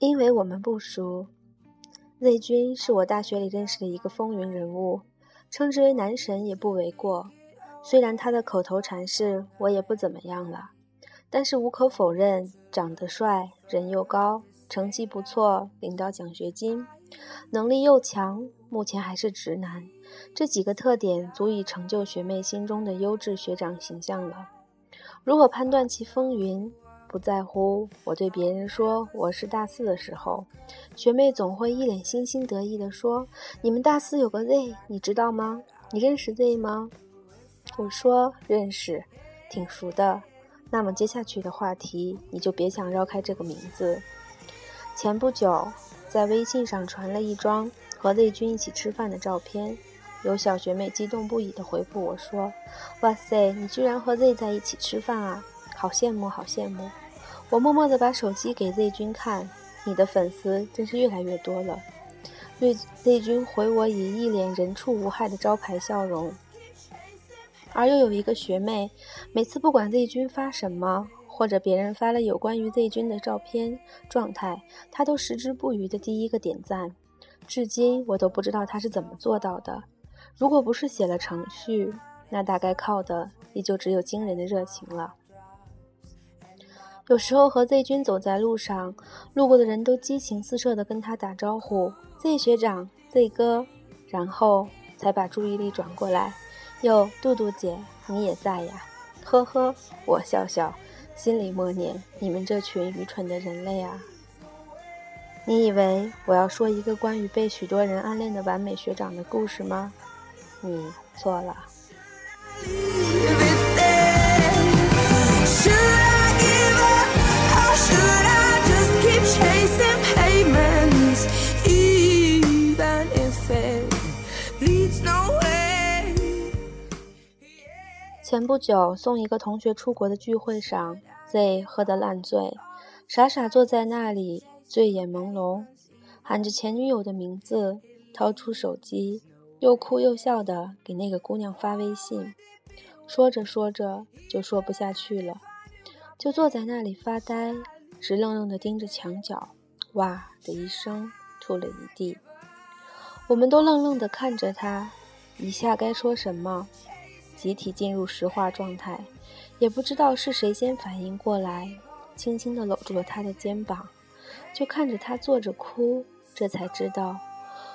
因为我们不熟。Z 君是我大学里认识的一个风云人物，称之为男神也不为过。虽然他的口头禅是“我也不怎么样了”，但是无可否认，长得帅，人又高，成绩不错，领到奖学金，能力又强，目前还是直男。这几个特点足以成就学妹心中的优质学长形象了。如果判断其风云，不在乎我对别人说我是大四的时候，学妹总会一脸欣欣得意地说：“你们大四有个 Z，你知道吗？你认识 Z 吗？”我说：“认识，挺熟的。”那么接下去的话题你就别想绕开这个名字。前不久在微信上传了一张和 Z 君一起吃饭的照片。有小学妹激动不已地回复我说：“哇塞，你居然和 Z 在一起吃饭啊！好羡慕，好羡慕！”我默默地把手机给 Z 君看，你的粉丝真是越来越多了。Z Z 君回我以一脸人畜无害的招牌笑容。而又有一个学妹，每次不管 Z 君发什么，或者别人发了有关于 Z 君的照片状态，她都矢志不渝的第一个点赞。至今我都不知道她是怎么做到的。如果不是写了程序，那大概靠的也就只有惊人的热情了。有时候和 Z 君走在路上，路过的人都激情四射地跟他打招呼：“Z 学长，Z 哥”，然后才把注意力转过来：“哟，杜杜姐，你也在呀？”呵呵，我笑笑，心里默念：“你们这群愚蠢的人类啊！”你以为我要说一个关于被许多人暗恋的完美学长的故事吗？你错了。前不久送一个同学出国的聚会上，Z 喝得烂醉，傻傻坐在那里，醉眼朦胧，喊着前女友的名字，掏出手机。又哭又笑的给那个姑娘发微信，说着说着就说不下去了，就坐在那里发呆，直愣愣的盯着墙角，哇的一声吐了一地。我们都愣愣的看着他，一下该说什么，集体进入石化状态，也不知道是谁先反应过来，轻轻的搂住了他的肩膀，就看着他坐着哭，这才知道。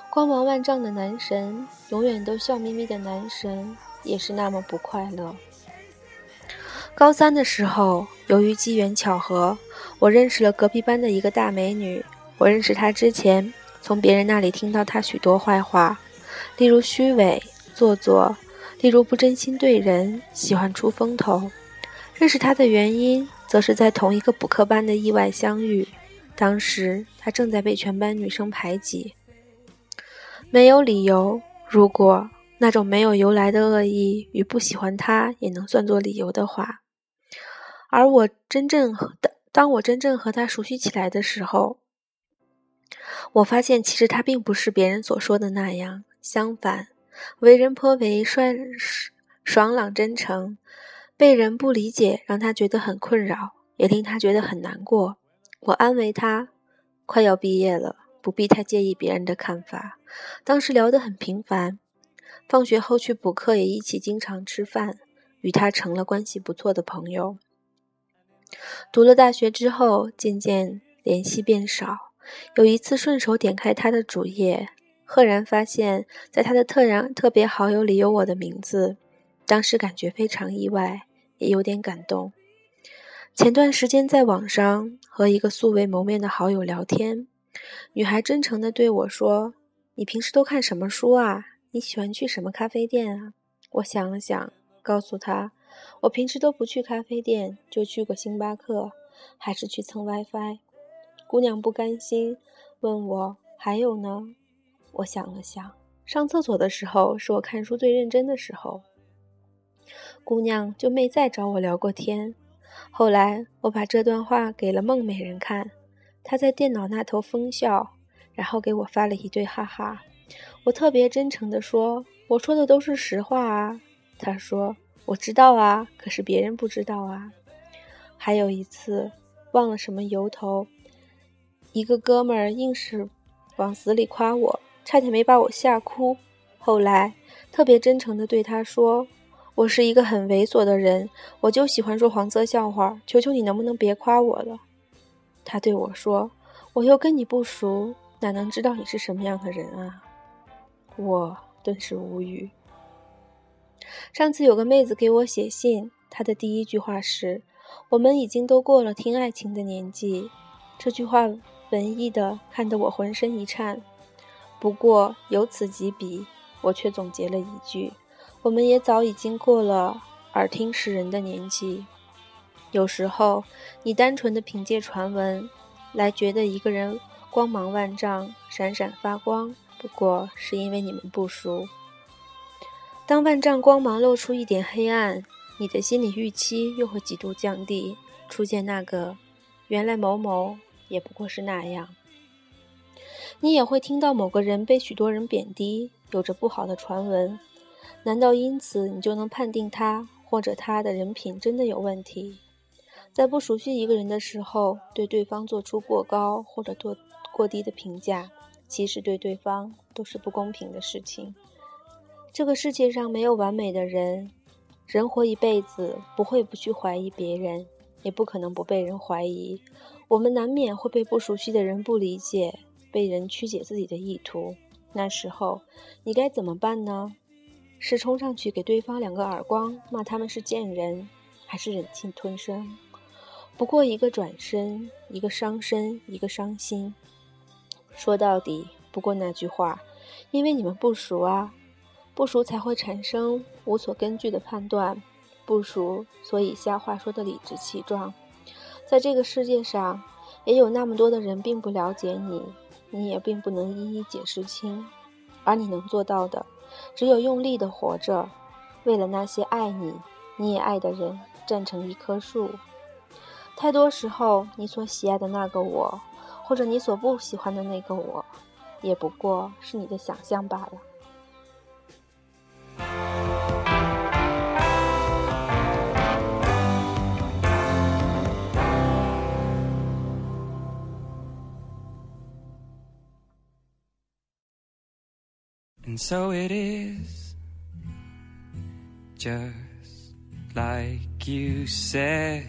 光芒万丈的男神，永远都笑眯眯的男神，也是那么不快乐。高三的时候，由于机缘巧合，我认识了隔壁班的一个大美女。我认识她之前，从别人那里听到她许多坏话，例如虚伪、做作，例如不真心对人，喜欢出风头。认识他的原因，则是在同一个补课班的意外相遇。当时他正在被全班女生排挤。没有理由。如果那种没有由来的恶意与不喜欢他也能算作理由的话，而我真正和当当我真正和他熟悉起来的时候，我发现其实他并不是别人所说的那样。相反，为人颇为率爽朗真诚，被人不理解让他觉得很困扰，也令他觉得很难过。我安慰他，快要毕业了。不必太介意别人的看法。当时聊得很频繁，放学后去补课也一起经常吃饭，与他成了关系不错的朋友。读了大学之后，渐渐联系变少。有一次顺手点开他的主页，赫然发现在他的特然特别好友里有我的名字，当时感觉非常意外，也有点感动。前段时间在网上和一个素未谋面的好友聊天。女孩真诚地对我说：“你平时都看什么书啊？你喜欢去什么咖啡店啊？”我想了想，告诉她：“我平时都不去咖啡店，就去过星巴克，还是去蹭 WiFi。”姑娘不甘心，问我：“还有呢？”我想了想，上厕所的时候是我看书最认真的时候。姑娘就没再找我聊过天。后来我把这段话给了孟美人看。她在电脑那头疯笑，然后给我发了一堆哈哈。我特别真诚地说：“我说的都是实话啊。”她说：“我知道啊，可是别人不知道啊。”还有一次，忘了什么由头，一个哥们儿硬是往死里夸我，差点没把我吓哭。后来特别真诚地对他说：“我是一个很猥琐的人，我就喜欢说黄色笑话。求求你能不能别夸我了？”他对我说：“我又跟你不熟，哪能知道你是什么样的人啊？”我顿时无语。上次有个妹子给我写信，她的第一句话是：“我们已经都过了听爱情的年纪。”这句话文艺的看得我浑身一颤。不过由此及彼，我却总结了一句：“我们也早已经过了耳听识人的年纪。”有时候，你单纯的凭借传闻来觉得一个人光芒万丈、闪闪发光，不过是因为你们不熟。当万丈光芒露出一点黑暗，你的心理预期又会几度降低，出现那个原来某某也不过是那样。你也会听到某个人被许多人贬低，有着不好的传闻，难道因此你就能判定他或者他的人品真的有问题？在不熟悉一个人的时候，对对方做出过高或者过过低的评价，其实对对方都是不公平的事情。这个世界上没有完美的人，人活一辈子不会不去怀疑别人，也不可能不被人怀疑。我们难免会被不熟悉的人不理解，被人曲解自己的意图。那时候你该怎么办呢？是冲上去给对方两个耳光，骂他们是贱人，还是忍气吞声？不过一个转身，一个伤身，一个伤心。说到底，不过那句话，因为你们不熟啊。不熟才会产生无所根据的判断，不熟所以瞎话说的理直气壮。在这个世界上，也有那么多的人并不了解你，你也并不能一一解释清。而你能做到的，只有用力的活着，为了那些爱你、你也爱的人，站成一棵树。太多时候，你所喜爱的那个我，或者你所不喜欢的那个我，也不过是你的想象罢了。And so it is, just like you said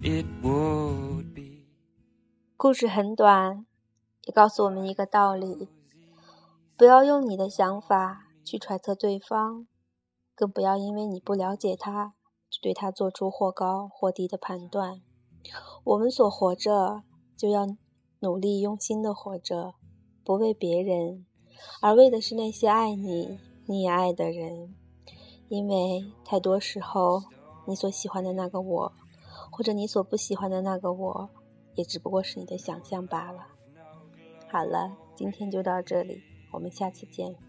it would be. 故事很短，也告诉我们一个道理：不要用你的想法去揣测对方，更不要因为你不了解他，就对他做出或高或低的判断。我们所活着，就要努力用心的活着，不为别人。而为的是那些爱你、你也爱的人，因为太多时候，你所喜欢的那个我，或者你所不喜欢的那个我，也只不过是你的想象罢了。好了，今天就到这里，我们下次见。